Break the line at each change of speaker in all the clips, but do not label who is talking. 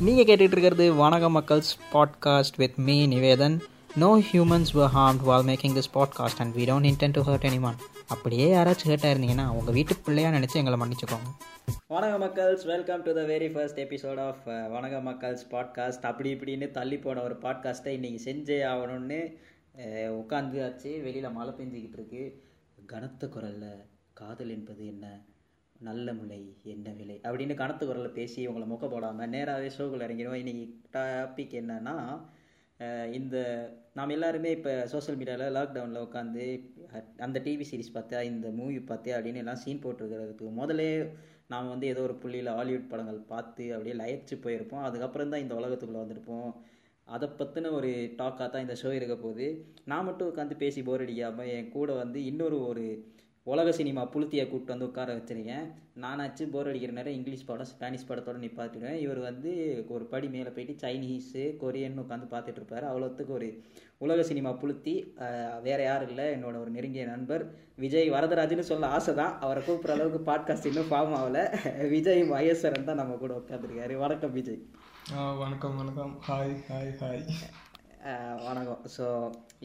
நீங்கள் கேட்டுட்டு இருக்கிறது வணக்க மக்கள்ஸ் podcast with me Nivedhan. No humans were harmed while making this podcast and we don't intend to hurt anyone அப்படியே யாராச்சும் ஹேட்டாக இருந்தீங்கன்னா உங்கள் வீட்டு பிள்ளையாக நினச்சி எங்களை மன்னிச்சுக்கோங்க. வணக்க மக்கள்ஸ் welcome to the very first episode of வணக்க மக்கள்ஸ் பாட்காஸ்ட் அப்படி இப்படின்னு தள்ளி போன ஒரு பாட்காஸ்ட்டை இன்றைக்கி செஞ்சே ஆகணும்னு உட்காந்துயாச்சு வெளியில் மழை பெஞ்சிக்கிட்டு இருக்கு. கனத்த குரலில் காதல் என்பது என்ன? நல்ல முலை என்ன விலை? அப்படின்னு கணத்து குரலில் பேசி உங்களை மொக்க போடாமல் நேராகவே ஷோக்குள்ள இறங்கிடுவோம். இன்றைக்கி டாபிக் என்னன்னா இந்த நாம் எல்லாருமே இப்போ சோஷியல் மீடியாவில் லாக்டவுனில் உட்காந்து அந்த டிவி சீரிஸ் பார்த்தியா இந்த மூவி பார்த்தியா அப்படின்னு எல்லாம் சீன் போட்டிருக்கிறதுக்கு முதலே நாம் வந்து ஏதோ ஒரு புள்ளியில் ஹாலிவுட் படங்கள் பார்த்து அப்படியே லயச்சு போயிருப்போம். அதுக்கப்புறம் தான் இந்த உலகத்துக்குள்ளே வந்திருப்போம். அதை பற்றின ஒரு டாக்காக தான் இந்த ஷோ இருக்க போகுது. நான் மட்டும் உட்காந்து பேசி போர் அடிக்காமல் என் கூட வந்து இன்னொரு ஒரு உலக சினிமா புளுத்தியை கூப்பிட்டு வந்து உட்கார வச்சிருக்கேன். நானாச்சும் போர் அடிக்கிற நேரம் இங்கிலீஷ் படம் ஸ்பானிஷ் படத்தோட நிப்பாட்டிடுவேன். இவர் வந்து ஒரு படி மேலே போயிட்டு சைனீஸு கொரியன் உட்காந்து பார்த்துட்டு இருப்பாரு. அவ்வளோத்துக்கு ஒரு உலக சினிமா புளுத்தி வேற யாரும் இல்லை. என்னோட ஒரு நெருங்கிய நண்பர் விஜய் வரதராஜன்னு சொல்ல ஆசை தான் அவரை கூப்பிட்ற அளவுக்கு பாட்காஸ்ட் இன்னும் ஃபார்ம் ஆகல. விஜய் மகேஸ்வரன் தான் நம்ம கூட உட்காந்துருக்காரு வணக்கம் விஜய்.
வணக்கம் வணக்கம். ஹாய் ஹாய் ஹாய்
வணக்கம். ஸோ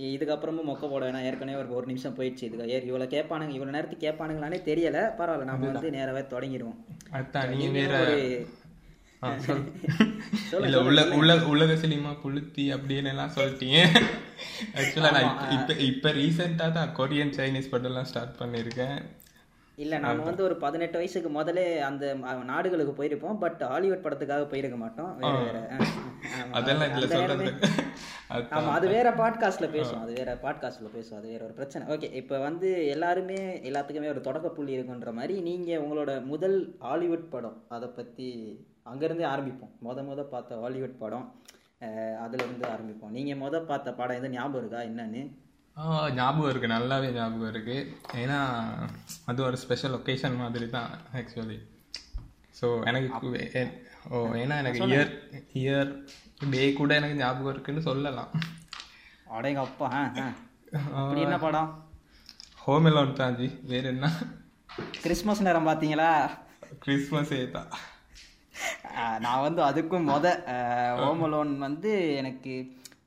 இதுக்கப்புறமும் மொக்க போட வேணாம். ஏற்கனவே ஒரு ஒரு நிமிஷம் போயிடுச்சு. இதுக்கு ஏ இவ்வளோ கேட்பானுங்க இவ்வளோ நேரத்துக்கு கேட்பானுங்களானே தெரியல. பரவாயில்ல நம்ம வந்து நேராகவே தொடங்கிடுவோம்.
இல்ல உல உல உலக சினிமா புளுத்தி அப்படின்னு எல்லாம் சொல்லிட்டீங்க. ஆக்சுவலா நான் இப்ப இப்ப ரீசெண்டா தான் கொரியன் சைனீஸ் படம் எல்லாம் ஸ்டார்ட் பண்ணிருக்கேன்
இல்லை நம்ம வந்து ஒரு பதினெட்டு வயசுக்கு முதல்ல அந்த நாடுகளுக்கு போயிருப்போம். பட் ஹாலிவுட் படத்துக்காக போயிருக்க மாட்டோம். வேற வேற. அஹ், ஆமா.
அதெல்லாம் இதுல
அந்த
சொல்றது.
நேரமே-
அதான்.
ஆமா அது வேற பாட்காஸ்ட்ல பேசுவோம். அது வேற பாட்காஸ்ட்ல பேசுவோம். அது வேற ஒரு பிரச்சனை. ஓகே இப்போ வந்து எல்லாருமே எல்லாத்துக்குமே ஒரு தொடக்க புள்ளி இருக்குன்ற மாதிரி நீங்க உங்களோட முதல் ஹாலிவுட் படம் அதை பத்தி அங்கிருந்தே ஆரம்பிப்போம். முத முத பார்த்த ஹாலிவுட் படம் அஹ், அதுல இருந்து ஆரம்பிப்போம். நீங்க முத பார்த்த படம் எதுவும் ஞாபகம் இருக்கா? என்னன்னு?
ஞாபகம் இருக்கு. நல்லாவே ஞாபகம் இருக்கு. ஏன்னா அது ஒரு ஸ்பெஷல் ஒகேஷன் மாதிரி தான் ஆக்சுவலி ஸோ எனக்கு ஓ ஏன்னா எனக்கு இயர் இயர் டே கூட எனக்கு ஞாபகம் இருக்குன்னு சொல்லலாம்.
அடேங்க அப்பா என்ன படம்?
ஹோம் எலோன் தான் ஜி. வேற என்ன?
கிறிஸ்மஸ் நேரம் பார்த்தீங்களா?
கிறிஸ்மஸே தான்.
நான் வந்து அதுக்கும் மொத ஹோம் அலோன் வந்து எனக்கு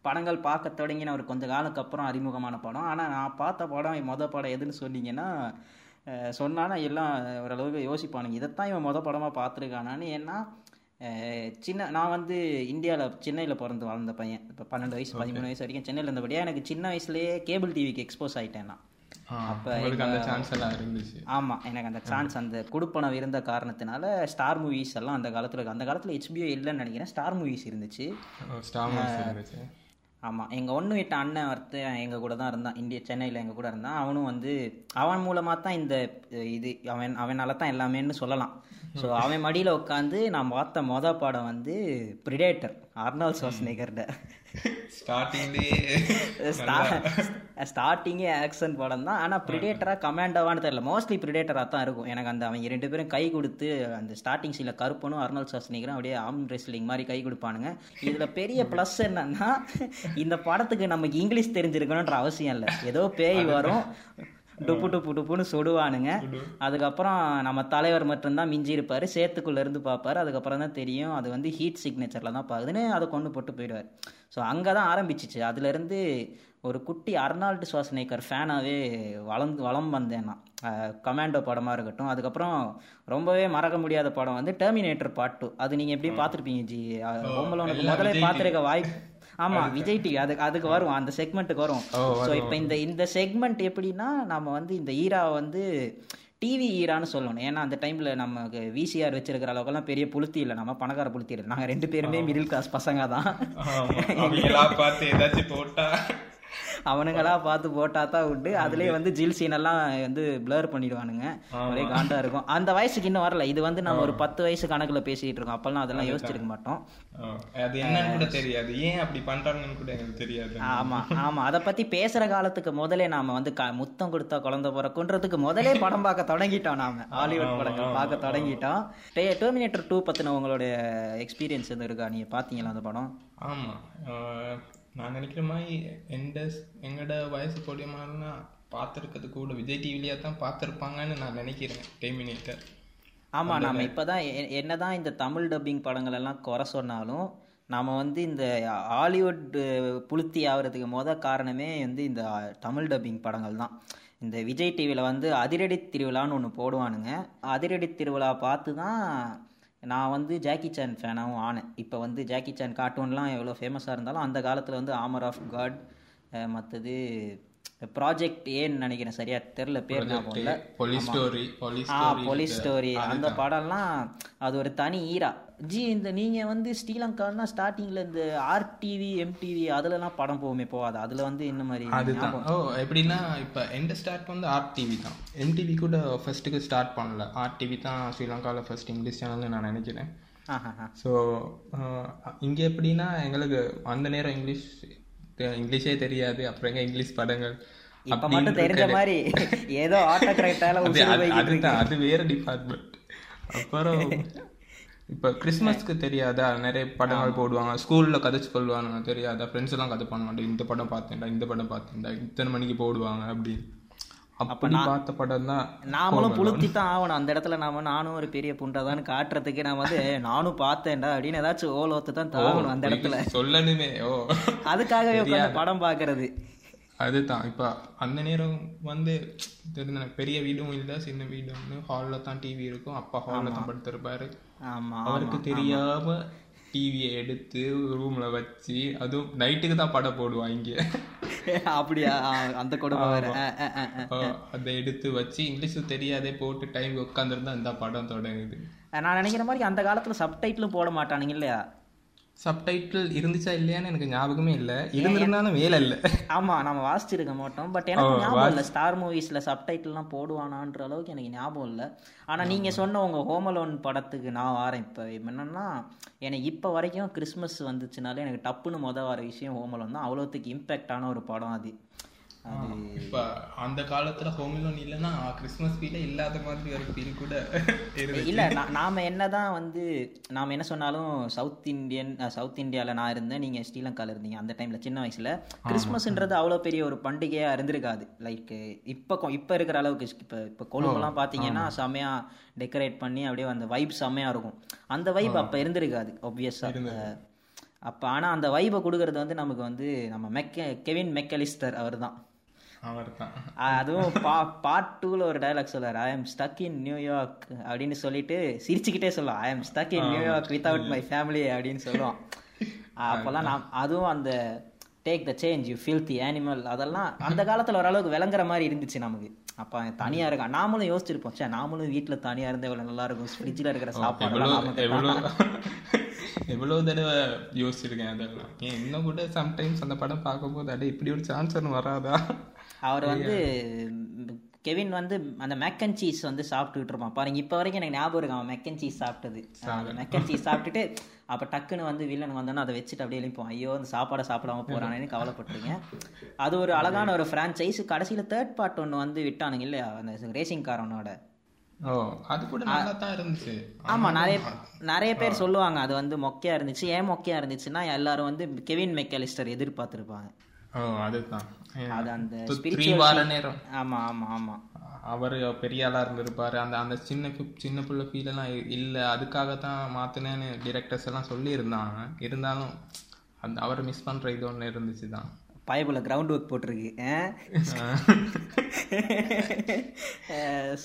படங்கள் பார்க்க தொடங்கின ஒரு கொஞ்ச காலத்துக்கு அப்புறம் அறிமுகமான படம். ஆனால் நான் பார்த்த படம் மொத படம் எதுன்னு சொன்னீங்கன்னா சொன்னானா எல்லாம் ஓரளவுக்கு யோசிப்பானுங்க. இதைத்தான் இவன் மொத படமாக பார்த்துருக்கானான்னு ஏன்னா சின்ன நான் வந்து இந்தியாவில் சென்னையில் பிறந்து வளர்ந்த பையன். இப்போ பன்னெண்டு வயசு பதிமூணு வயசு வரைக்கும் சென்னையில் இருந்தபடியாக எனக்கு சின்ன வயசுலேயே கேபிள் டிவிக்கு எக்ஸ்போஸ் ஆகிட்டேன் நான். அப்ப
அந்த சான்ஸ் எல்லாம் இருந்துச்சு.
ஆமாம் எனக்கு அந்த சான்ஸ் அந்த குடுப்பணம் இருந்த காரணத்தினால ஸ்டார் மூவிஸ் எல்லாம் அந்த காலத்தில் அந்த காலத்தில் ஹெச்பிஓ இல்லைன்னு நினைக்கிறேன். ஸ்டார் மூவிஸ் இருந்துச்சு. ஆமாம் எங்கள் ஒன்று வீட்டு அண்ணன் ஒருத்தன் எங்கள் கூட தான் இருந்தான். இந்திய சென்னையில் எங்கள் கூட இருந்தான். அவனும் வந்து அவன் மூலமாக தான் இந்த இது அவன் அவனால தான் எல்லாமேன்னு சொல்லலாம். ஸோ அவன் மடியில் உட்காந்து நான் பார்த்த மொத படம் வந்து பிரிடேட்டர் அர்னால் சோஸ்நேகர்ட
ஸ்டார்டிங்லேயே
ஸ்டார்டிங்கே ஆக்ஷன் படம் தான். ஆனால் ப்ரிடேட்டரா கமாண்டோவான்னு தெரியல. மோஸ்ட்லி ப்ரிடேட்டராக தான் இருக்கும். எனக்கு அந்த அவங்க ரெண்டு பேரும் கை கொடுத்து அந்த ஸ்டார்டிங் சீனில் கருப்பனும் அர்னால் சாஸ்னிகரும் அப்படியே ஆம் ரெஸ்லிங் மாதிரி கை கொடுப்பானுங்க. இதில் பெரிய ப்ளஸ் என்னன்னா இந்த படத்துக்கு நமக்கு இங்கிலீஷ் தெரிஞ்சிருக்கணுன்ற அவசியம் இல்லை. ஏதோ பேய் வரும். டுப்பு டுப்பு டுப்புன்னு சுடுவானுங்க. அதுக்கப்புறம் நம்ம தலைவர் மட்டும்தான் மிஞ்சி இருப்பாரு சேத்துக்குள்ள இருந்து பார்ப்பாரு அதுக்கப்புறம் தான் தெரியும். அது வந்து ஹீட் சிக்னேச்சர்ல தான் பார்க்குதுன்னு அதை கொண்டு போட்டு போயிடுவார். ஸோ அங்கே தான் ஆரம்பிச்சிச்சு. அதுலேருந்து ஒரு குட்டி அர்னால்டு சுவாசனேக்கர் ஃபேனாகவே வளர்ந்து வளம் வந்தேன் நான் கமாண்டோ படமாக இருக்கட்டும். அதுக்கப்புறம் ரொம்பவே மறக்க முடியாத படம் வந்து டெர்மினேட்டர் பார்ட் டூ அது நீங்கள் எப்படி பார்த்துருப்பீங்க ஜி.
எல்லாம்
முதல்ல பார்த்துருக்க வாய்ப்பு ஆமா விஜய் டிவி அதுக்கு அதுக்கு வரும் அந்த செக்மெண்ட்டுக்கு வரும் ஸோ இப்போ இந்த இந்த செக்மெண்ட் எப்படின்னா நம்ம வந்து இந்த ஈராவை வந்து டிவி ஈரான்னு சொல்லணும். ஏன்னா அந்த டைமில் நமக்கு விசிஆர் வச்சிருக்கிற அளவுக்குலாம் பெரிய புளுத்தி இல்லை. நம்ம பணக்கார புளுத்தி இல்லை. நாங்கள் ரெண்டு பேருமே மிடில் கிளாஸ் பசங்க தான். அவனுங்களா பார்த்து போட்டா தான் உண்டு. அதுலயே வந்து ஜில் சீன் எல்லாம் வந்து பிளர் பண்ணிடுவானுங்க. ஒரே காண்டா இருக்கும். அந்த வயசுக்கு இன்னும் வரல. இது வந்து நம்ம ஒரு பத்து வயசு கணக்குல பேசிட்டு இருக்கோம். அப்பெல்லாம் அதெல்லாம் யோசிச்சிருக்க மாட்டோம்.
அது என்னன்னு கூட தெரியாது. ஏன் அப்படி பண்றாங்கன்னு கூட தெரியாது.
ஆமா ஆமா. அதை பத்தி பேசுற காலத்துக்கு முதலே நாம வந்து முத்தம் கொடுத்தா குழந்தை பிறக்குன்றதுக்கு முதலே படம் பார்க்க தொடங்கிட்டோம் நாம. ஹாலிவுட் படங்கள் பார்க்க தொடங்கிட்டோம். டெர்மினேட்டர் டூ பத்தின உங்களுடைய எக்ஸ்பீரியன்ஸ் எதுவும் இருக்கா? நீங்க பாத்தீங்களா அந்த படம்?
ஆமா. நான் நினைக்கிற மாதிரி எந்த எங்களோட வயசு மாதிரிலாம் பார்த்துருக்கிறது கூட விஜய் டிவிலேயே தான் பார்த்துருப்பாங்கன்னு நான் நினைக்கிறேன். டெர்மினேட்டர்
ஆமாம் நம்ம இப்போ தான் என்ன தான் இந்த தமிழ் டப்பிங் படங்கள் எல்லாம் குறை சொன்னாலும் நாம் வந்து இந்த ஹாலிவுட் புளுத்தி ஆகிறதுக்கு முத காரணமே வந்து இந்த தமிழ் டப்பிங் படங்கள் தான். இந்த விஜய் டிவியில் வந்து அதிரடி திருவிழான்னு ஒன்று போடுவானுங்க. அதிரடி திருவிழா பார்த்து தான் நான் வந்து ஜாக்கி சான் ஃபேனாகவும் ஆனேன். இப்போ வந்து ஜாக்கி சான் கார்ட்டூன்லாம் எவ்வளோ ஃபேமஸாக இருந்தாலும் அந்த காலத்தில் வந்து ஆமர் ஆஃப் காட் மற்றது ப்ராஜெக்ட் ஏன்னு நினைக்கிறேன். சரியா தெரில பேர் ஞாபகம் இல்லை?
போலீஸ் ஸ்டோரி
ஆ போலீஸ் ஸ்டோரி அந்த படம்லாம் அது ஒரு தனி ஈரா ஜி இந்த நீங்கள் வந்து ஸ்ரீலங்கான்னா ஸ்டார்டிங்கில் இந்த ஆர்டிவி எம்டிவி அதுலலாம் படம் போகுமே போகாது? அதில் வந்து இந்த மாதிரி
அதுதான். ஓ எப்படின்னா இப்போ எந்த ஸ்டார்ட் வந்து ஆர்ட் டிவி தான். எம்டிவி கூட ஃபர்ஸ்ட்டுக்கு ஸ்டார்ட் பண்ணல. ஆர்ட் டிவி தான் ஸ்ரீலங்காவில் ஃபர்ஸ்ட் இங்கிலீஷ் சேனல்னு நான் நினைக்கிறேன். ஸோ இங்கே எப்படின்னா எங்களுக்கு அந்த நேரம் இங்கிலீஷ் இங்கிலீஷே தெரியாது. அப்புறம் எங்க இங்கிலீஷ் படங்கள் அப்படின்னு
மட்டும் தெரிஞ்ச மாதிரி ஏதோ ஆட்டோ கரெக்டால
அது வேற டிபார்ட்மெண்ட் அப்புறம் இப்ப கிறிஸ்மஸ்க்கு தெரியாதா? நிறைய படங்கள் போடுவாங்க. ஸ்கூல்ல கதைச்சு கொள்வானுங்க தெரியாதா? ஃப்ரெண்ட்ஸ் எல்லாம் கதை பண்ணுவாங்க இந்த படம் பார்த்தேன்டா இந்த படம் பார்த்தேன்டா இத்தனை மணிக்கு போடுவாங்க அப்படின்னு. அப்படி பார்த்த படம் தான்
நாமளும் புளுத்தி தான் ஆகணும். அந்த இடத்துல நாம நானும் ஒரு பெரிய புண்டதான்னு காட்டுறதுக்கு நான் வந்து நானும் பார்த்தேன்டா அப்படின்னு ஏதாச்சும் ஓலோத்து தான் தாகணும் அந்த இடத்துல.
சொல்லணுமே. ஓ.
அதுக்காகவே உட்காந்து படம் பார்க்கறது
அதுதான். இப்ப அந்த நேரம் வந்து தெரிஞ்ச பெரிய வீடும் இல்ல சின்ன வீடுன்னு ஹால்ல தான் டிவி இருக்கும். அப்பா ஹால்ல தான் படுத்திருப்பாரு. அவருக்கு தெரியாம டிவியை எடுத்து ரூம்ல வச்சு அதுவும் நைட்டுக்கு தான் படம் போடுவான் இங்க.
அப்படியா? அந்த வேற. ஆ.
அதை எடுத்து வச்சு இங்கிலீஷ் தெரியாதே போட்டு டைம் உட்காந்துருந்தா இந்த படம் தொடங்குது.
நான் நினைக்கிற மாதிரி அந்த காலத்துல சப்டைட்டிலும் போட மாட்டானுங்க இல்லையா?
சப்டைட்டில் இருந்துச்சா இல்லையான்னு எனக்கு ஞாபகமே இல்லை. இருந்திருந்தாலும் வேலை இல்லை.
ஆமா நம்ம வாசிச்சிருக்க மாட்டோம். பட் எனக்கு ஞாபகம் இல்லை. ஸ்டார் மூவிஸ்ல சப்டைட்டில்லாம் போடுவானான்ற அளவுக்கு எனக்கு ஞாபகம் இல்லை. ஆனா நீங்க சொன்ன உங்க ஹோமலோன் படத்துக்கு நான் வரேன். இப்போ என்னன்னா எனக்கு இப்போ வரைக்கும் கிறிஸ்மஸ் வந்துச்சுனாலே எனக்கு டப்புன்னு முத வர விஷயம் ஹோமலோன் தான். அவ்வளோத்துக்கு இம்பேக்டான ஒரு படம் அது.
இப்ப அந்த காலத்துல ஹோமிலோன் இல்லைன்னா கிறிஸ்மஸ் ஃபீலே இல்லாத மாதிரி ஒரு ஃபீல் கூட
இல்ல நாம என்னதான் வந்து நாம என்ன சொன்னாலும் சவுத் இந்தியன் சவுத் இந்தியால நான் இருந்தேன் நீங்க ஸ்ரீலங்கால இருந்தீங்க அந்த டைம்ல சின்ன வயசுல. கிறிஸ்மஸ்ன்றது அவ்வளவு பெரிய ஒரு பண்டிகையா இருந்திருக்காது. லைக் இப்ப இப்ப இருக்கிற அளவுக்கு இப்ப இப்ப கொழும்பெல்லாம் பாத்தீங்கன்னா செமையா டெக்கரேட் பண்ணி அப்படியே அந்த வைப் செமையா இருக்கும். அந்த வைப் அப்ப இருந்திருக்காது ஒப்வியஸா அப்ப ஆனா அந்த வைபை கொடுக்கறது வந்து நமக்கு வந்து நம்ம மெக்க கெவின் மெக்கலிஸ்டர் அவர் தான் அதுவும் பா பார்ட் டூவில் ஒரு டயலாக் சொல்லுவார் ஐ எம் ஸ்டக் இன் நியூயார்க் அப்படின்னு சொல்லிட்டு சிரிச்சுக்கிட்டே சொல்லுவான். ஐ am stuck in New York without my family அப்படின்னு சொல்லுவான். அப்போல்லாம் நான் அதுவும் அந்த take the change you feel the animal அதெல்லாம் அந்த காலத்தில் ஓரளவுக்கு விளங்குற மாதிரி இருந்துச்சு நமக்கு. அப்போ தனியாக இருக்கான். நாமளும் யோசிச்சிருப்போம். சே நாமளும் வீட்டில் தனியாக இருந்தால் எவ்வளோ நல்லா இருக்கும். ஃப்ரிட்ஜில் இருக்கிற சாப்பாடு
எவ்வளோ தடவை யோசிச்சிருக்கேன். அதெல்லாம். ஏன் இன்னும் கூட சம்டைம்ஸ் அந்த படம் பார்க்கும்போது அடே இப்படி ஒரு சான்ஸ் ஒன்று வராதா?
அவர் வந்து கெவின் வந்து அந்த மெக்கன் சீஸ் வந்து சாப்பிட்டுட்டு இருப்பான் பாருங்க இப்போ வரைக்கும் எனக்கு ஞாபகம் இருக்கு அவன் மெக்கன் சீஸ் சாப்பிட்டது. மெக்கன் சீஸ் சாப்பிட்டுட்டு அப்போ டக்குன்னு வந்து வில்லன் வந்தோன்னா அதை வச்சுட்டு அப்படியே எழுப்போம். ஐயோ அந்த சாப்பாடை சாப்பிடாம போறானேன்னு கவலைப்பட்டிருக்கேன். அது ஒரு அழகான ஒரு ஃப்ரான்ச்சைஸ் கடைசியில் தேர்ட் பார்ட் ஒன்று வந்து விட்டானுங்க இல்லையா? அந்த ரேசிங் காரனோட.
ஓ அது கூட நல்லா தான் இருந்துச்சு.
ஆமா நிறைய நிறைய பேர் சொல்லுவாங்க அது வந்து மொக்கையா இருந்துச்சு. ஏன் மொக்கையா இருந்துச்சுன்னா எல்லாரும் வந்து கெவின் மெக்கலிஸ்டர் எதிர்பார்த்திருப்பாங்க.
அதுதான்.
அது அந்த
நேரம்.
ஆமா ஆமா ஆமா.
அவர் பெரிய ஆளா இருந்திருப்பாரு. அந்த அந்த சின்ன சின்ன பிள்ளை ஃபீல் எல்லாம் இல்ல. அதுக்காக தான் மாத்தினேன்னு டிரெக்டர்ஸ் எல்லாம் சொல்லி இருந்தாங்க இருந்தாலும் அந்த அவரை மிஸ் பண்ற இது ஒண்ணு இருந்துச்சு தான்.
பயபுல கிரவுண்ட் ஒர்க் போட்டிருக்கு.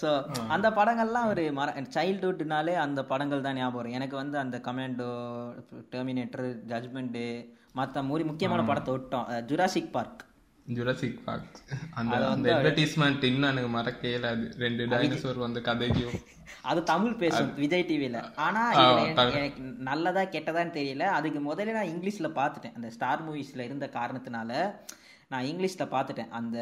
ஸோ அந்த படங்கள்லாம் ஒரு மர சைல்டுஹுட்னாலே அந்த படங்கள் தான் ஞாபகம் வரும். எனக்கு வந்து அந்த கமாண்டோ டெர்மினேட்டர் ஜட்மெண்ட்டு மற்ற மூரி முக்கியமான படத்தை விட்டோம். ஜுராசிக் பார்க்
ஜுராசிக் பார்க் அந்த அந்த அட்வர்டைஸ்மெண்ட் இன்னும் எனக்கு மறக்க இயலாது ரெண்டு டைனோசர் வந்து கதைக்கும்.
அது தமிழ் பேசும் விஜய் டிவியில் எனக்கு எனக்கு நல்லதா கெட்டதான்னு தெரியல. அதுக்கு முதல்ல நான் இங்கிலீஷில் பார்த்துட்டேன். அந்த ஸ்டார் மூவிஸில் இருந்த காரணத்தினால நான் இங்கிலீஷில் பார்த்துட்டேன். அந்த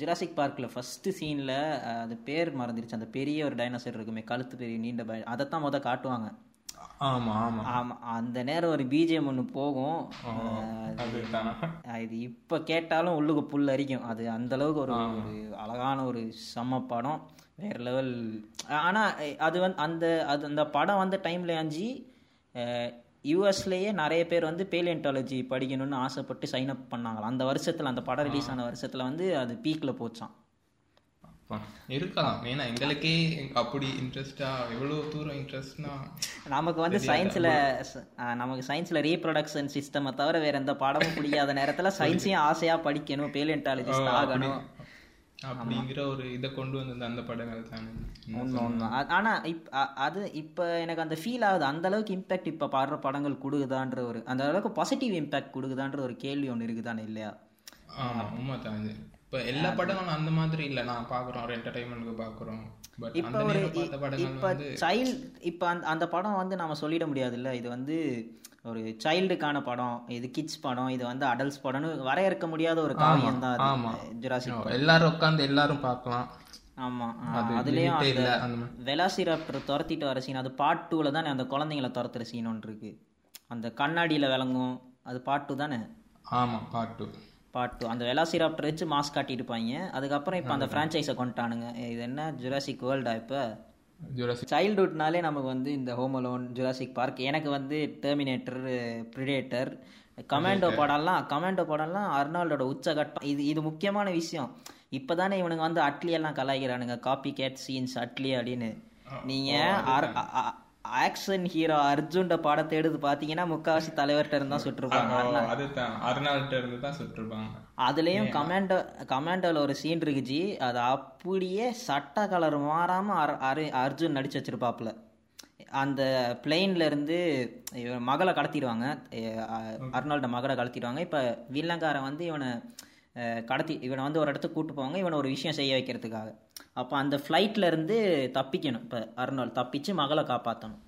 ஜுராசிக் பார்க்கில் ஃபஸ்ட்டு சீனில் அது பேர் மறந்துருச்சு. அந்த பெரிய ஒரு டைனோசர் இருக்குமே கழுத்து பெரிய நீண்ட பய அதைத்தான் முத காட்டுவாங்க.
ஆமா ஆமா.
ஆமா அந்த நேரம் ஒரு பிஜிஎம் ஒன்று போகும். இது இப்போ கேட்டாலும் உள்ளுக்கு புல் அரிக்கும். அது அந்த அளவுக்கு ஒரு ஒரு அழகான ஒரு செம்ம படம். வேற லெவல் ஆனால் அது வந்து அந்த அது அந்த படம் வந்த டைம்ல அஞ்சு யூஎஸ்லேயே நிறைய பேர் வந்து பேலியன்டாலஜி படிக்கணும்னு ஆசைப்பட்டு சைன் அப் பண்ணாங்களாம். அந்த வருஷத்தில் அந்த படம் ரிலீஸ் ஆன வருஷத்தில் வந்து அது பீக்கில் போச்சான்
இருக்கலாம். ஏன்னா எங்களுக்கே அப்படி இன்ட்ரெஸ்டா எவ்வளவு தூரம் இன்ட்ரெஸ்ட்னா
நமக்கு வந்து சயின்ஸ்ல நமக்கு சயின்ஸ்ல ரீப்ரொடக்ஷன் சிஸ்டம் தவிர வேற எந்த பாடமும் பிடிக்காத நேரத்துல சயின்ஸையும் ஆசையா படிக்கணும் பேலியன்டாலஜிஸ்ட் ஆகணும்.
அப்படிங்கிற ஒரு இதை கொண்டு வந்தது அந்த படங்கள் தானே.
ஆனா இப் அது இப்ப எனக்கு அந்த ஃபீல் ஆகுது. அந்த அளவுக்கு இம்பாக்ட் இப்ப பாடுற படங்கள் கொடுக்குதான்ற ஒரு அந்த அளவுக்கு பாசிட்டிவ் இம்பாக்ட் கொடுக்குதான்ற ஒரு கேள்வி ஒன்று இருக்குதானே இல்லையா?
ஆமா இது. இப்ப எல்லா படங்களும் அந்த மாதிரி இல்ல. நான் பாக்குறோம் ஒரு என்டர்டைன்மெண்ட்க்கு பாக்குறோம். பட்
இப்ப ஒரு இப்ப சைல்ட் இப்ப அந்த அந்த படம் வந்து நாம சொல்லிட முடியாதுல்ல? இது வந்து ஒரு சைல்டுக்கான படம் இது கிட்ஸ் படம் இது வந்து அடல்ட்ஸ் படம்னு வரையறுக்க முடியாத ஒரு காவியம் தான்
ஆமா.
ஜுராசிக்
எல்லாரும் உட்காந்து எல்லாரும் பார்க்கலாம்.
ஆமா அதுலயும் அந்த வெலாசிராப்டர் துரத்திட்டு வர சீன் அது பார்ட் டூல தானே அந்த குழந்தைங்கள துரத்துற சீன் ஒன்று இருக்கு. அந்த கண்ணாடியில விளங்கும் அது பார்ட் டூ தானே?
ஆமா பார்ட் டூ
பார்ட் டூ அந்த வெலாசிராப்டர் வச்சு மாஸ்க் காட்டியிருப்பாங்க அதுக்கப்புறம் இப்போ அந்த ஃப்ரான்ச்சைஸை கொண்டுட்டானுங்க. இது என்ன? ஜுராசிக் வேர்ல்டா இப்போ?
ஜுராசிக்
சைல்ட்ஹுட்னாலே நமக்கு வந்து இந்த ஹோம் அலோன் ஜுராசிக் பார்க் எனக்கு வந்து டெர்மினேட்டர் ப்ரிடேட்டர் கமாண்டோ படம்லாம் கமாண்டோ படம்லாம் அர்னால்டோட உச்சகட்டம். இது இது முக்கியமான விஷயம். இப்போதானே இவனுங்க வந்து அட்லி எல்லாம் கலாய்க்கிறானுங்க காப்பி கேட் சீன்ஸ் அட்லி அப்படின்னு நீங்கள் ஆக்ஷன் ஹீரோ அர்ஜுன்ட படத்தை எடுத்து பார்த்தீங்கன்னா முக்காவாசி தலைவர்கிட்ட இருந்தா சுட்டிருப்பாங்க.
அதுதான் அருணாள்கிட்ட இருந்து தான் சுட்டிருப்பாங்க.
அதுலயும் கமாண்டோ கமாண்டோல ஒரு சீன் இருக்கு ஜி. அது அப்படியே சட்ட கலர் மாறாம அர்- அரு- அர்ஜுன் நடிச்சு வச்சிருப்பாப்புல. அந்த பிளெயின்ல இருந்து மகளை கடத்திடுவாங்க. அர்னால்ட மகளை கடத்திடுவாங்க. இப்ப வில்லங்காரன் வந்து இவனை கடத்தி இவனை வந்து ஒரு இடத்துக்கு கூட்டு போவாங்க இவனை ஒரு விஷயம் செய்ய வைக்கிறதுக்காக. அப்போ அந்த ஃப்ளைட்ல இருந்து தப்பிக்கணும். இப்போ அர்னால்ட் தப்பிச்சு மகளை காப்பாற்றணும்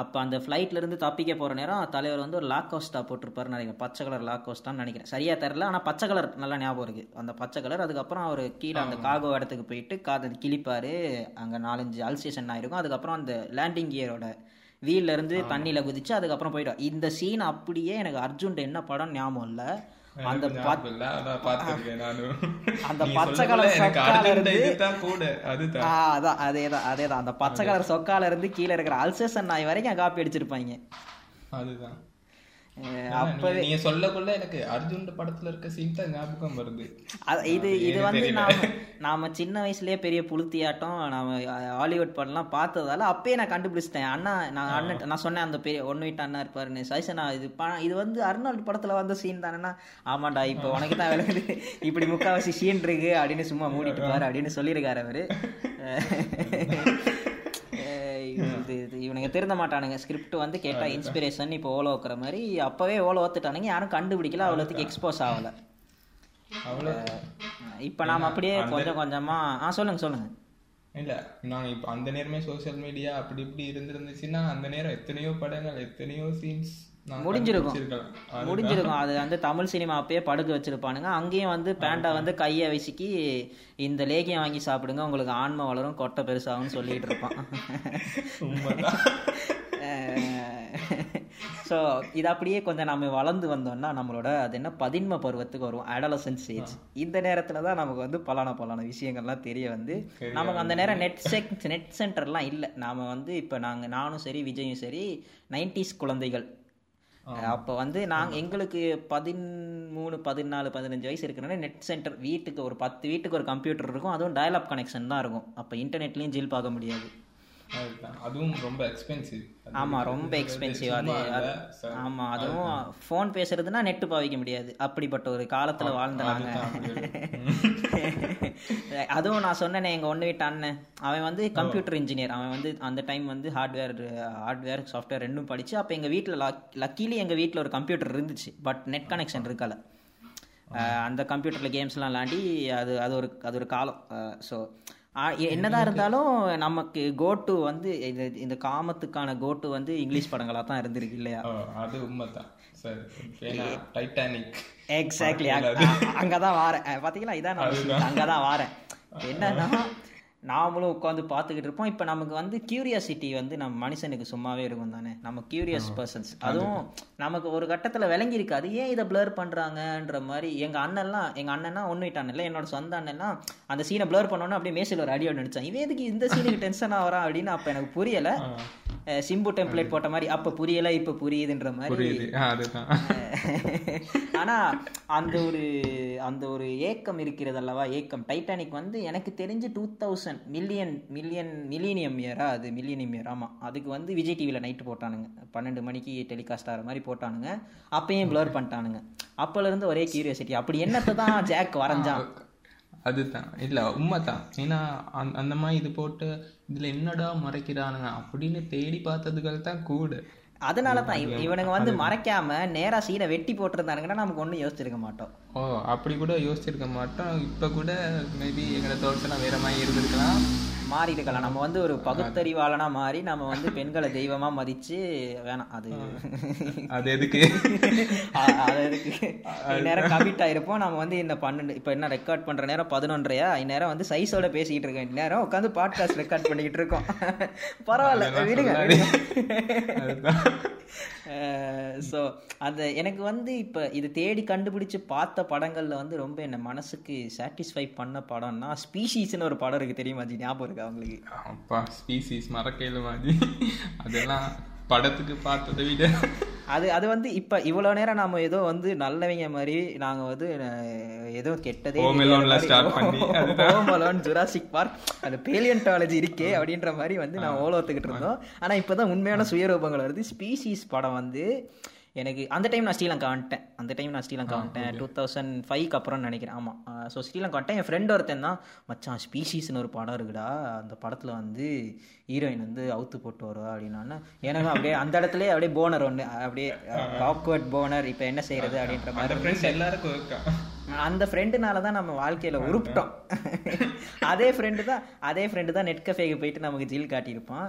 அப்போ அந்த ஃப்ளைட்ல இருந்து தப்பிக்க போற நேரம் தலைவர் வந்து ஒரு லாக் கோஸ்டா போட்டிருப்பாரு நினைக்கிறேன். பச்சை கலர் லாக் கோஸ்டான்னு நினைக்கிறேன். சரியா தெரியல ஆனா பச்சை கலர் நல்லா ஞாபகம் இருக்கு. அந்த பச்சை கலர் அதுக்கப்புறம் அவர் கீழே அந்த காகோ இடத்துக்கு போயிட்டு காதை கிழிப்பாரு. அங்க நாலஞ்சு அல்சேஷன் ஆயிருக்கும் அதுக்கப்புறம் அந்த லேண்டிங் கியரோட வீல்ல இருந்து தண்ணியில குதிச்சு அதுக்கப்புறம் போயிடும் இந்த சீன் அப்படியே எனக்கு அர்ஜுன் என்ன படம் ஞாபகம் இல்ல. அந்த. அந்த பச்சை கலர் சக்கால இருந்து- அதான் அதேதான். அதேதான் அந்த பச்சை கலர் சொக்கால இருந்து கீழே இருக்கிற அல்சேஷன் நாய் வரைக்கும் காப்பி அடிச்சிருப்பாங்க.
அதுதான். நீ- நீங்க சொல்லக்குள்ள எனக்கு அர்ஜுன் படத்துல இருக்க சீன் தான் ஞாபகம் வருது.
இது இது வந்து. நாம நாம சின்ன வயசுலயே பெரிய புளுத்தியாட்டம் நாம ஹாலிவுட் படம்லாம் பார்த்ததால அப்பயே நான் கண்டுபிடிச்சிட்டேன். அண்ணா நான் அண்ணன் நான் சொன்னேன் அந்த பெரிய ஒன்னு வீட்டு அண்ணா இருப்பாருன்னு சைசனா இது இது வந்து அர்னால்டு படத்துல வந்த சீன் தானேன்னா ஆமாண்டா இப்போ உனக்கு தான் விளங்குது இப்படி முக்காவாசி சீன் இருக்கு அப்படின்னு சும்மா மூடிட்டு பாரு அப்படின்னு சொல்லியிருக்காரு அவரு. இது இது இவனுங்க திருந்த மாட்டானுங்க. ஸ்கிரிப்ட் வந்து கேட்டா இன்ஸ்பிரேஷன் இப்போ ஓலோ வைக்கிற மாதிரி அப்பவே ஓலோ ஒத்துட்டானுங்க. யாரும் கண்டுபிடிக்கல அவ்வளோத்துக்கு எக்ஸ்போஸ் ஆகல. இப்போ நாம அப்படியே கொஞ்சம் கொஞ்சமா ஆ சொல்லுங்க சொல்லுங்க.
இல்ல நான் இப்ப அந்த நேரமே சோஷியல் மீடியா அப்படி இப்படி இருந்திருந்துச்சுன்னா அந்த நேரம் எத்தனையோ படங்கள் எத்தனையோ சீன்ஸ்
முடிஞ்சிருக்கும். முடிஞ்சிருக்கும். அது வந்து தமிழ் சினிமா அப்பயே படுக்க வச்சிருப்பானுங்க. அங்கேயும் வந்து பேண்டா வந்து கையை விசுக்கி இந்த லேகியம் வாங்கி சாப்பிடுங்க உங்களுக்கு ஆன்மை வளரும் கொட்டை பெருசாகும்னு சொல்லிட்டு இருப்பான். ஸோ இது அப்படியே கொஞ்சம் நம்ம வளர்ந்து வந்தோம்னா நம்மளோட அது என்ன பதின்ம பருவத்துக்கு வரும் அடலசன்ட் ஸ்டேஜ் இந்த நேரத்துல தான் நமக்கு வந்து பலான பலான விஷயங்கள்லாம் தெரிய வந்து நமக்கு அந்த நேரம் நெட் செக் நெட் சென்டர்லாம் இல்லை. நாம வந்து இப்போ நாங்கள் நானும் சரி விஜயும் சரி நைன்டிஸ் குழந்தைகள். அப்போ வந்து நாங்கள் எங்களுக்கு பதிமூணு பதினாலு பதினஞ்சு வயசு இருக்கிறனால நெட் சென்டர் வீட்டுக்கு ஒரு பத்து வீட்டுக்கு ஒரு கம்ப்யூட்டர் இருக்கும். அதுவும் டயலாப் கனெக்ஷன் தான் இருக்கும். அப்போ இன்டர்நெட்லேயும் ஜில் பார்க்க முடியாது.
அதுவும் ரொம்ப எக்ஸ்பென்சிவ்
ஆமா ரொம்ப எக்ஸ்பென்சிவ் அது அது- ஆமா அதுவும் ஃபோன் பேசுறதுன்னா நெட்டு பாவிக்க முடியாது. அப்படிப்பட்ட ஒரு காலத்துல வாழ்ந்த நாங்க. அதுவும் நான் சொன்னேனே எங்க ஒன்று வீட்டு அண்ணன். அவன் வந்து கம்ப்யூட்டர் இன்ஜினியர் அவன் வந்து அந்த டைம் வந்து ஹார்ட்வேர் ஹார்ட்வேர் சாஃப்ட்வேர் ரெண்டும் படிச்சு அப்போ எங்க வீட்டில் லக்கிலி எங்க வீட்டில் ஒரு கம்ப்யூட்டர் இருந்துச்சு. பட் நெட் கனெக்ஷன் இருக்கல. அந்த கம்ப்யூட்டரில் கேம்ஸ்லாம் விளாண்டி அது அது ஒரு அது ஒரு காலம். ஸோ என்னதான் இருந்தாலும் நமக்கு கோட்டு வந்து இது இந்த காமத்துக்கான கோட்டு வந்து இங்கிலீஷ் படங்களாக தான் இருந்திருக்கு இல்லையா?
அது உண்மைதான். சரி டைட்டானிக்
எக்ஸாக்ட்லி அங்கதான் வாரேன். பாத்தீங்களா? இதான். அங்கதான் வாரேன். என்னன்னா நாமளும் உட்காந்து பார்த்துக்கிட்டு இருப்போம். இப்போ நமக்கு வந்து கியூரியாசிட்டி வந்து நம்ம மனுஷனுக்கு சும்மாவே இருக்கும் தானே? நம்ம கியூரியஸ் பர்சன்ஸ் அதுவும் நமக்கு ஒரு கட்டத்தில் விளங்கி இருக்காது. ஏன் இதை பிளர் பண்ணுறாங்கன்ற மாதிரி எங்கள் அண்ணன்லாம் எங்கள் அண்ணன்னா ஒன்று இல்லை என்னோட சொந்த அண்ணன்லாம் அந்த சீனை பிளர் பண்ணோன்னே அப்படியே மேசில் ஒரு அடி ஒன்று நினச்சான் இவன் எதுக்கு இந்த சீனுக்கு டென்ஷன் ஆகிறான் அப்படின்னு அப்போ எனக்கு புரியலை. சிம்பு டெம்ப்ளேட் போட்ட மாதிரி அப்ப புரியல இப்ப புரியுதுன்ற மாதிரி. ஆனா அந்த ஒரு அந்த ஒரு ஏக்கம் இருக்கிறது அல்லவா? ஏக்கம். டைட்டானிக் வந்து எனக்கு தெரிஞ்சு two thousand million million millennium இயரா அது. மில்லியனியம் இயர் ஆமா. அதுக்கு வந்து விஜய் டிவில நைட்டு போட்டானுங்க. பன்னெண்டு மணிக்கு டெலிகாஸ்ட் ஆகிற மாதிரி போட்டானுங்க. அப்பயும் ப்ளர் பண்ணிட்டானுங்க. அப்பல இருந்து ஒரே கியூரியாசிட்டி அப்படி என்னத்தை தான் ஜாக் வரைஞ்சான்.
அதுதான். இல்ல உண்மைதான். ஏன்னா அந்த- அந்த மாதிரி இது போட்டு இதுல என்னடா மறைக்கிறானுங்க அப்படின்னு தேடி பார்த்ததுகள் தான் கூட.
அதனால தான் இவ- இவனுங்க வந்து மறைக்காம நேரா சீனை வெட்டி போட்டிருந்தானுங்கன்னா நமக்கு ஒண்ணும் யோசிச்சிருக்க மாட்டோம்.
ஓ அப்படி கூட யோசிச்சிருக்க மாட்டோம். இப்ப கூட மேபி எங்களை தோட்டத்தில் வேற மாதிரி இருந்திருக்கலாம்.
மாறி இருக்கலாம் நம்ம வந்து ஒரு பகுத்தறிவாளனா மாறி நம்ம வந்து பெண்களை தெய்வமா மதிச்சு வேணாம். அது
அது எதுக்கு?
அது எதுக்கு? இந்நேரம் கமிட் ஆயிருப்போம். நம்ம வந்து இந்த பன்னெண்டு இப்போ என்ன ரெக்கார்ட் பண்ற நேரம்? பதினொன்றையா? இந்நேரம் வந்து சைஸோட பேசிக்கிட்டு இருக்கேன் இந்நேரம் உட்காந்து பாட்காஸ்ட் ரெக்கார்ட் பண்ணிக்கிட்டு இருக்கோம். பரவாயில்ல. விடுங்க ஸோ அந்த எனக்கு வந்து இப்போ இது தேடி கண்டுபிடிச்சு பார்த்த படங்கள்ல வந்து ரொம்ப என்ன மனசுக்கு சாட்டிஸ்ஃபை பண்ண படம்னா ஸ்பீஷீஸ்னு ஒரு படம் இருக்கு தெரியுமா ஜி? ஞாபகம் இருக்கா உங்களுக்கு
அப்பா ஸ்பீசிஸ் மறக்கையில மாதிரி. அதெல்லாம் படத்துக்கு பார்த்ததை விட.
அது அது வந்து இப்ப இவ்வளவு நேரம் நாம ஏதோ வந்து நல்லவங்க மாதிரி நாங்க வந்து ஏதோ கெட்டதே
Home Alone-ல start பண்ணி,
ஹோம் அலோன் ஜுராசிக் பார்க் அந்த பேலியன்டாலஜி இருக்கே அப்படின்ற மாதிரி வந்து நான் ஓலோத்துக்கிட்டு இருந்தோம். ஆனா இப்பதான் உண்மையான சுயரூபங்கள் வருது. ஸ்பீசிஸ் படம் வந்து எனக்கு அந்த டைம் நான் ஸ்ரீலங்கா வந்துட்டேன். அந்த டைம் நான் ஸ்ரீலங்கா வந்துட்டேன். டூ தௌசண்ட் ஃபைவ்க்கு அப்புறம் நினைக்கிறேன். ஆமாம் ஸோ ஸ்ரீலங்கா வந்துட்டேன். என் ஃப்ரெண்ட் ஒருத்தன் தான் மச்சான் ஸ்பீஷீஸ்னு ஒரு படம் இருக்குடா. அந்த படத்தில் வந்து ஹீரோயின் வந்து அவுத்து போட்டு வருவா அப்படின்னா எனக்கு அப்படியே அந்த இடத்துல அப்படியே போனர் ஒன்று அப்படியே ஆக்வர்ட் போனர் இப்போ என்ன செய்யறது அப்படின்ற மாதிரி
எல்லாருக்கும்
அந்த ஃப்ரெண்டுனால தான் நம்ம வாழ்க்கையில உருப்பிட்டோம். அதே ஃப்ரெண்டு தான் அதே ஃப்ரெண்டு தான் நெட் கஃபேக்கு போயிட்டு நமக்கு ஜில் காட்டியிருப்பான்.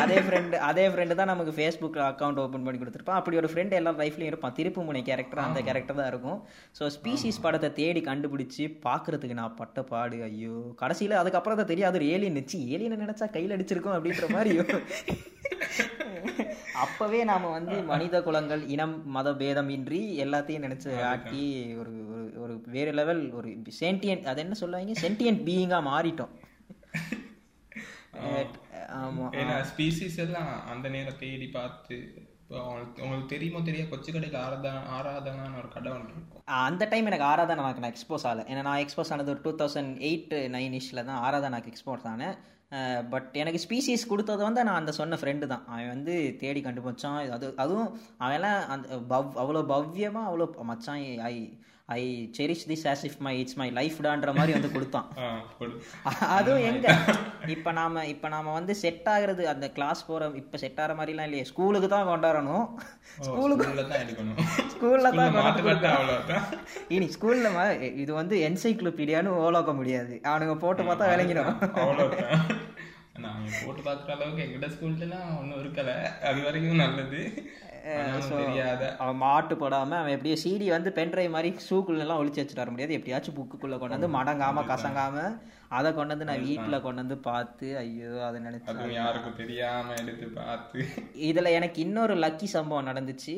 அதே ஃப்ரெண்டு அதே ஃப்ரெண்டு தான் நமக்கு ஃபேஸ்புக் அக்கௌண்ட் ஓப்பன் பண்ணி கொடுத்துருப்பான். அப்படி ஒரு ஃப்ரெண்டு எல்லா லைஃப்லையும் இருப்பான். திருப்பு முனை கேரக்டர் அந்த கேரக்டர் தான் இருக்கும். ஸோ ஸ்பீசிஸ் படத்தை தேடி கண்டுபிடிச்சு பார்க்கறதுக்கு நான் பட்ட பாடு. ஐயோ கடைசியில் அதுக்கப்புறம் தான் தெரியும் அது ஒரு ஏலியன் நிச்சு ஏலியனை நினைச்சா கையில் அடிச்சிருக்கோம் அப்படின்ற மாதிரி. அப்பவே நாம வந்து மனித குலங்கள் இனம் மத பேதம் இன்றி எல்லாத்தையும் நினைச்சு ஆட்டி ஒரு ஒரு- வேற லெவல் ஒரு சென்டியன்ட் அது என்ன சொல்லுவாங்க? சென்டியன்ட் பீயிங்கா மாறிட்டோம். ஆமா.
ஏன்னா ஸ்பீசிஸ் எல்லாம் அந்த நேரம் தேடி பார்த்து உங்களுக்கு தெரியுமோ தெரியா கொச்சி கடைக்கு ஆராதா ஆராதனான்னு ஒரு கடை ஒன்று இருக்கும்.
அந்த டைம் எனக்கு ஆராதனா எனக்கு நான் எக்ஸ்போஸ் ஆகல. ஏன்னா நான் எக்ஸ்போஸ் ஆனது ஒரு டூ தௌசண்ட் எயிட் நைன் இஷ்ல தான் ஆராதனாக்கு எக்ஸ்போஸ் ஆனேன். பட் எனக்கு ஸ்பீசிஸ் கொடுத்தது வந்து நான் அந்த சொன்ன ஃப்ரெண்டு தான். அவன் வந்து தேடி கண்டுபிடிச்சான். அது அதுவும் அவன்லாம் அந்த பவ் அவ்வளோ பவ்யமாக அவ்வளோ மச்சான் I I cherish this as if my it's my லைஃப்டான்ற மாதிரி வந்து கொடுத்தான். அதுவும் எங்க? இப்ப நாம இப்ப நாம வந்து செட் ஆகுறது அந்த கிளாஸ் போற இப்ப செட் ஆகிற மாதிரிலாம் இல்லையே. ஸ்கூலுக்கு தான் கொண்டாடணும். ஸ்கூலுக்கு
ஸ்கூல்ல தான்
இனி ஸ்கூல்ல இது வந்து என்சைக்ளோபீடியான்னு ஓலோக்க முடியாது. அவனுங்க போட்டு பார்த்தா விளங்கிடும்.
அவ்வளவுதான். நாங்க போட்டு பார்க்குற அளவுக்கு எங்கிட்ட ஸ்கூல்லாம் ஒன்றும் இருக்கல. அது வரைக்கும் நல்லது.
அவன் மாட்டு போடாம அவன் எப்படியோ சிடி வந்து பென்ட்ரைவ் மாதிரி ஷூக்குள்ள எல்லாம் ஒளிச்சு வச்சுட்டு வர முடியாது. எப்படியாச்சும் புக்குக்குள்ள கொண்டு வந்து மடங்காம கசங்காம அதை கொண்டு வந்து நான் வீட்டுல கொண்டு வந்து பார்த்து ஐயோ அதை நினைச்சு
யாருக்கும் தெரியாம எடுத்து பார்த்து.
இதுல எனக்கு இன்னொரு லக்கி சம்பவம் நடந்துச்சு.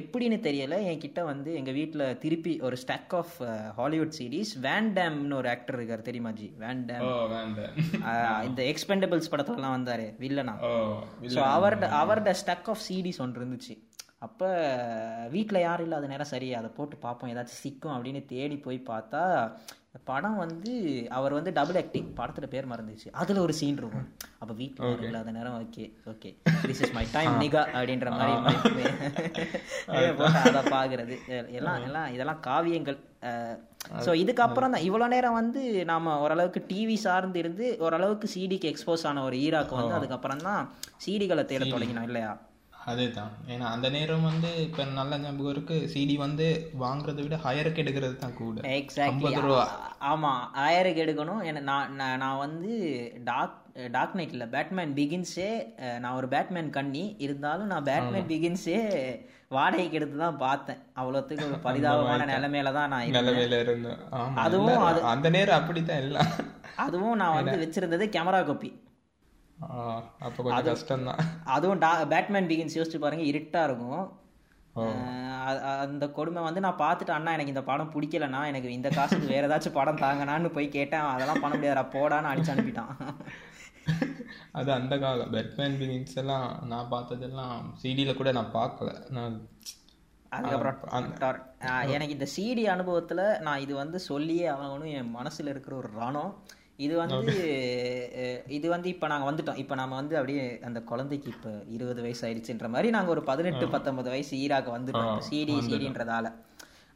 எப்படின்னு தெரியல. என்கிட்ட வந்து எங்க வீட்ல திருப்பி ஒரு stock of Hollywood series Van டேம்னு ஒரு ஆக்டர் இருக்காரு. தெரியுமா ஜி? வேன் டேம் இந்த எக்ஸ்பெண்டபிள்ஸ் படத்துலலாம் வந்தாரு. வில்லனா ஸோ அவர்ட அவர்ட ஸ்டக் ஆஃப் சீடிஸ் ஒன்று இருந்துச்சு. அப்போ வீட்டில் யாரும் இல்லாத நேரம் சரி. அதை போட்டு பார்ப்போம். ஏதாச்சும் சிக்கும் அப்படின்னு தேடி போய் பார்த்தா படம் வந்து அவர் வந்து டபுள் ஆக்டிங் படத்துல பேர் மறந்துச்சு. அதுல ஒரு சீன் இருக்கும். அப்போ வீட்டில் இல்லாத நேரம் okay okay this is my time nikah அப்படின்ற மாதிரி அதை பார்க்கறது எல்லாம் எல்லாம் இதெல்லாம் காவியங்கள். ஸோ இதுக்கப்புறம் தான். இவ்வளோ நேரம் வந்து நாம ஓரளவுக்கு டிவி சார்ந்து இருந்து ஓரளவுக்கு சிடிக்கு எக்ஸ்போஸ் ஆன ஒரு ஈராக்கு வந்து அதுக்கப்புறம் தான் சிடிகளை தேட தொடங்கினோம் இல்லையா?
அதேதான். ஏன்னா அந்த நேரம் வந்து இப்ப நல்ல ஞாபகம் இருக்கு. சிடி வந்து வாங்குறதை விட ஹையருக்கு எடுக்கிறது தான் கூட
எக்ஸாக்ட்லி
ரூபா.
ஆமா ஆயிரம் எடுக்கணும். ஏன்னா நான் நான் வந்து டாக் டார்க் நைட் இல்லை பேட்மேன் பிகின்ஸே நான் ஒரு பேட்மேன் கண்ணி. இருந்தாலும் நான் பேட்மேன் பிகின்ஸே வாடகைக்கு எடுத்து தான் பார்த்தேன். அவ்வளோத்துக்கு ஒரு பரிதாபமான நிலைமையில தான் நான் இருந்தேன்.
இருந்தோம் ஆமா
அதுவும்
அந்த நேரம் அப்படித்தான் எல்லாம்.
அதுவும் நான் வந்து வச்சிருந்தது கேமரா காப்பி
அப்ப கொஞ்சம் கஷ்டம்தான்.
அதுவும் டா பேட்மேன் பிகின்ஸ் யோசிச்சு பாருங்க இருட்டா இருக்கும். அந்த கொடுமை வந்து நான் பார்த்துட்டு அண்ணா எனக்கு இந்த படம் பிடிக்கலண்ணா எனக்கு இந்த காசுக்கு வேற ஏதாச்சும் படம் தாங்கண்ணான்னு போய் கேட்டேன் அதெல்லாம் பண்ண முடியாதுடா போடான்னு அடிச்சு அனுப்பிட்டான்.
அது அந்த காலம். பெட்மேன் பிகின்ஸ் எல்லாம் நான் பார்த்ததெல்லாம் சிடியில் கூட நான் பார்க்கல. நான்
அதுக்கப்புறம் எனக்கு இந்த சிடி அனுபவத்தில் நான் இது வந்து சொல்லியே ஆகணும் என் மனசில் இருக்கிற ஒரு ரணம். இது வந்து இது வந்து இப்போ நாங்கள் வந்துட்டோம். இப்போ நம்ம வந்து அப்படியே அந்த குழந்தைக்கு இப்போ இருபது வயசு ஆயிடுச்சுன்ற மாதிரி நாங்கள் ஒரு பதினெட்டு பத்தொன்பது வயசு ஈராக வந்துட்டோம். சிடி சிடின்றதால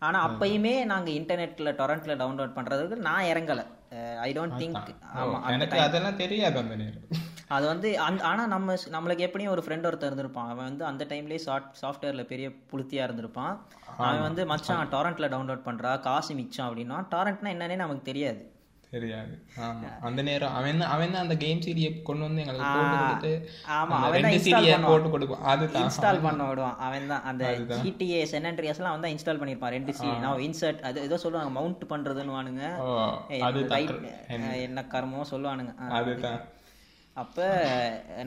ஆனால் அப்பயுமே நாங்கள் இன்டர்நெட்டில் டொரண்ட்டில் டவுன்லோட் பண்ணுறதுக்கு நான் இறங்கலை. ஐ டோன்ட் திங்க் ஆமாம்
எனக்கு அதெல்லாம் தெரியாது
அது வந்து அந்த ஆனால் நம்ம நம்மளுக்கு எப்படியும் ஒரு ஃப்ரெண்ட் ஒருத்தர் இருந்திருப்பான். அவன் வந்து அந்த டைம்லேயே சாஃப்ட் சாஃப்ட்வேரில் பெரிய புளுத்தியாக இருந்திருப்பான். அவன் வந்து மச்சான் டொரண்ட்டில் டவுன்லோட் பண்ணுறா காசு மிச்சம் அப்படின்னா டொரண்ட்னா என்னன்னே நமக்கு தெரியாது.
தெரியாது. ஆமா. அந்த நேரம் அவன் அவன் தான் அந்த கேம் சீடியை கொண்டு வந்து எங்களுக்கு போட்டு கொடுத்து
ஆமா, அவன் தான்
ரெண்டு
பண்ணுவான்.
போட்டு கொடுப்பான். அதுதான்.
இன்ஸ்டால் பண்ண விடுவான். அவன் தான். அந்த ஜிடிஏ சென்ட்ரியஸ்லாம் வந்து இன்ஸ்டால் பண்ணியிருப்பான். ரெண்டு சி நான் இன்சர்ட் அது ஏதோ சொல்லுவாங்க மவுண்ட் பண்ணுறதுன்னு வானுங்க
அது
என்ன? கர்மமோ சொல்லுவானுங்க.
அதுதான்.
அப்போ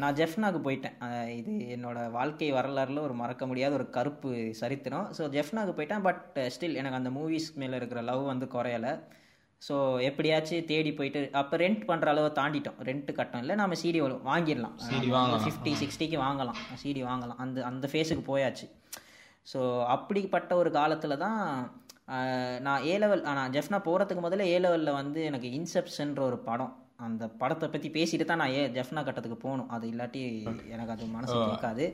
நான் ஜெஃப்னாக்கு போயிட்டேன். இது என்னோட வாழ்க்கை வரலாறுல ஒரு மறக்க முடியாத ஒரு கருப்பு சரித்திரம். ஸோ ஜெஃப்னாக்கு போயிட்டேன். பட் ஸ்டில் எனக்கு அந்த மூவிஸ் மேலே இருக்கிற லவ் வந்து குறையலை. ஸோ எப்படியாச்சும் தேடி போயிட்டு அப்போ ரெண்ட் பண்ணுற அளவை தாண்டிட்டோம். ரெண்ட் கட்டம் இல்லை நம்ம சிடி வாங்கிடலாம். ஃபிஃப்டி சிக்ஸ்டிக்கு வாங்கலாம். சிடி வாங்கலாம். அந்த அந்த ஃபேஸுக்கு போயாச்சு. ஸோ அப்படிப்பட்ட ஒரு காலத்தில் தான் நான் ஏ லெவல் நான் ஜெஃப்னா போகிறதுக்கு முதல்ல ஏ லெவலில் வந்து எனக்கு இன்செப்ஷன்ற ஒரு படம் அந்த படத்தை பற்றி பேசிட்டு தான் நான் ஏ ஜெஃப்னா கட்டத்துக்கு போகணும். அது இல்லாட்டி எனக்கு அது மனசு கேட்காது.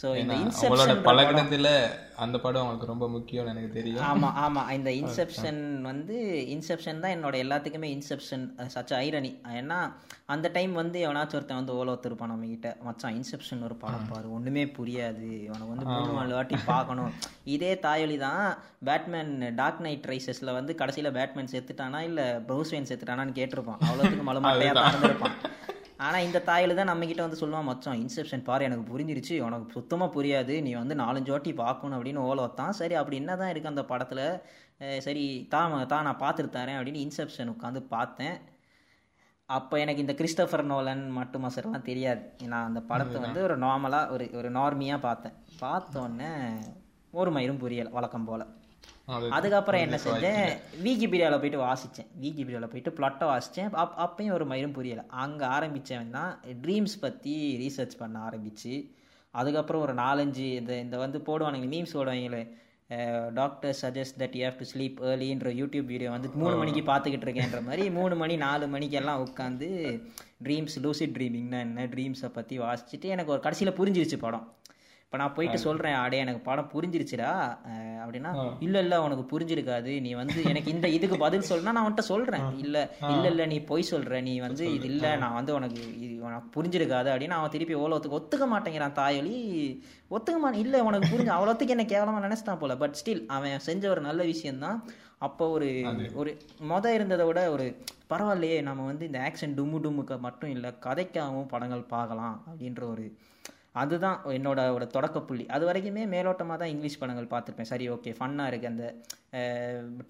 ஸோ இந்த இன்செப்ஷன்
பழகினத்துல அந்த படம் உங்களுக்கு ரொம்ப முக்கியம்னு எனக்கு தெரியும்.
ஆமா ஆமா. இந்த இன்செப்ஷன் வந்து இன்செப்ஷன் தான் என்னோட எல்லாத்துக்குமே இன்செப்ஷன் சச் ஐரணி ஏன்னா அந்த டைம் வந்து எவனாச்சும் ஒருத்தன் வந்து ஓலோ திருப்பான் நம்ம கிட்ட மச்சான் இன்செப்ஷன் ஒரு படம் பாரு. ஒண்ணுமே புரியாது. உனக்கு வந்து மூணு நாலு வாட்டி பார்க்கணும். இதே தாயொலி தான் பேட்மேன் டார்க் நைட் ரைசஸ்ல வந்து கடைசியில பேட்மேன் செத்துட்டானா இல்ல ப்ரௌஸ்வேன் செத்துட்டானான்னு கேட்டிருப்பான். அவ்வளோத்துக்கு மலமட்டையா தான் இருந்திருப்பான் ஆனா இந்த தாயில தான் நம்ம கிட்ட வந்து சொல்லுவான் மச்சான் இன்செப்ஷன் பாரு எனக்கு புரிஞ்சிருச்சு. உனக்கு சுத்தமா புரியாது. நீ வந்து நாலஞ்சு வாட்டி பார்க்கணும் அப்படின்னு ஓலோத்தான் சரி அப்படி என்னதான் இருக்கு அந்த படத்துல? சரி தான் தான் நான் பார்த்துட்டு தரேன் அப்படின்னு இன்செப்ஷன் உட்காந்து பார்த்தேன். அப்போ எனக்கு இந்த கிறிஸ்டோஃபர் நோலன் மட்டு மசர்லாம் தெரியாது. நான் அந்த படத்தை வந்து ஒரு நார்மலாக ஒரு ஒரு நார்மியாக பார்த்தேன். பார்த்தோன்னே ஒரு மயிரும் புரியலை வழக்கம் போல். அதுக்கப்புறம் என்ன செஞ்சேன்? விகிபீடியாவில் போயிட்டு வாசித்தேன் விகிபீடியாவில் போயிட்டு ப்ளட்டை வாசித்தேன் அப் அப்பயும் ஒரு மயிரும் புரியலை. அங்கே ஆரம்பித்தவன் தான் ட்ரீம்ஸ் பற்றி ரீசர்ச் பண்ண ஆரம்பிச்சு அதுக்கப்புறம் ஒரு நாலஞ்சு இந்த இந்த வந்து போடுவானுங்க memes போடுவாங்களே doctor suggest that you have to sleep ஏர்லின்ற YouTube video வந்து மூணு மணிக்கு பார்த்துக்கிட்டு இருக்கேன்ற மாதிரி மூணு மணி நாலு மணிக்கெல்லாம் உட்காந்து ட்ரீம்ஸ் லூசிட் ட்ரீமிங்னா என்ன ட்ரீம்ஸை பற்றி வாசிச்சுட்டு எனக்கு ஒரு கடைசியில் புரிஞ்சிருச்சு படம். இப்போ நான் போயிட்டு சொல்கிறேன் அடே எனக்கு படம் புரிஞ்சிருச்சுடா அப்படின்னா இல்லை இல்லை உனக்கு புரிஞ்சிருக்காது. நீ வந்து எனக்கு இந்த இதுக்கு பதில் சொல்லனா நான் உன்கிட்ட சொல்கிறேன் இல்லை இல்லை இல்லை நீ பொய் சொல்கிற நீ வந்து இது இல்லை நான் வந்து உனக்கு இது உனக்கு புரிஞ்சிருக்காது அப்படின்னு அவன் திருப்பி ஓலோத்துக்கு ஒத்துக்க மாட்டேங்கிறான் தாயொலி. ஒத்துக்க மாட்டேன். இல்லை உனக்கு புரிஞ்சு அவ்வளோத்துக்கு என்ன கேவலமாக நினச்சிட்டான் போல. பட் ஸ்டில் அவன் செஞ்ச ஒரு நல்ல விஷயம்தான். அப்போ ஒரு ஒரு மொத இருந்ததை விட ஒரு பரவாயில்லையே நம்ம வந்து இந்த ஆக்ஷன் டும்மு டும்முக்கு மட்டும் இல்லை கதைக்காகவும் படங்கள் பார்க்கலாம் அப்படின்ற ஒரு அதுதான் என்னோட ஒரு தொடக்க புள்ளி. அது வரைக்குமே மேலோட்டமாக தான் இங்கிலீஷ் படங்கள் பார்த்துருப்பேன். சரி ஓகே ஃபன்னாக இருக்குது அந்த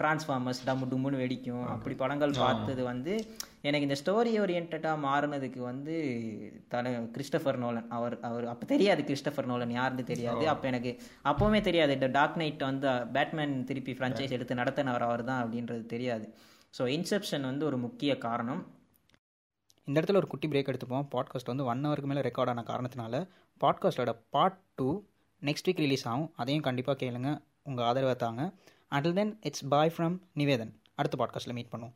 டிரான்ஸ்ஃபார்மர்ஸ் டம்மு டும்முன்னு வெடிக்கும். அப்படி படங்கள் பார்த்தது வந்து எனக்கு இந்த ஸ்டோரி ஓரியன்டாக மாறினதுக்கு வந்து தலை கிறிஸ்டபர் நோலன் அவர் அவர் அப்போ தெரியாது கிறிஸ்டபர் நோலன் யாருன்னு தெரியாது. அப்போ எனக்கு அப்போவுமே தெரியாது. இந்த டார்க் நைட் வந்து பேட்மேன் திருப்பி ஃப்ரான்ச்சைஸ் எடுத்து நடத்தினவர் அவர் தான் அப்படின்றது தெரியாது. ஸோ இன்செப்ஷன் வந்து ஒரு முக்கிய காரணம்.
இந்த இடத்துல ஒரு குட்டி பிரேக் எடுத்துப்போம். பாட்காஸ்ட் வந்து ஒன் ஹவருக்கு மேலே ரெக்கார்ட் ஆன காரணத்தினால பாட்காஸ்ட்டோட part two next week release ஆகும். அதையும் கண்டிப்பாக கேளுங்க. உங்கள் ஆதரவை தாங்க. Until then it's bye from Nivedhan அடுத்த பாட்காஸ்ட்டில் மீட் பண்ணுவோம்.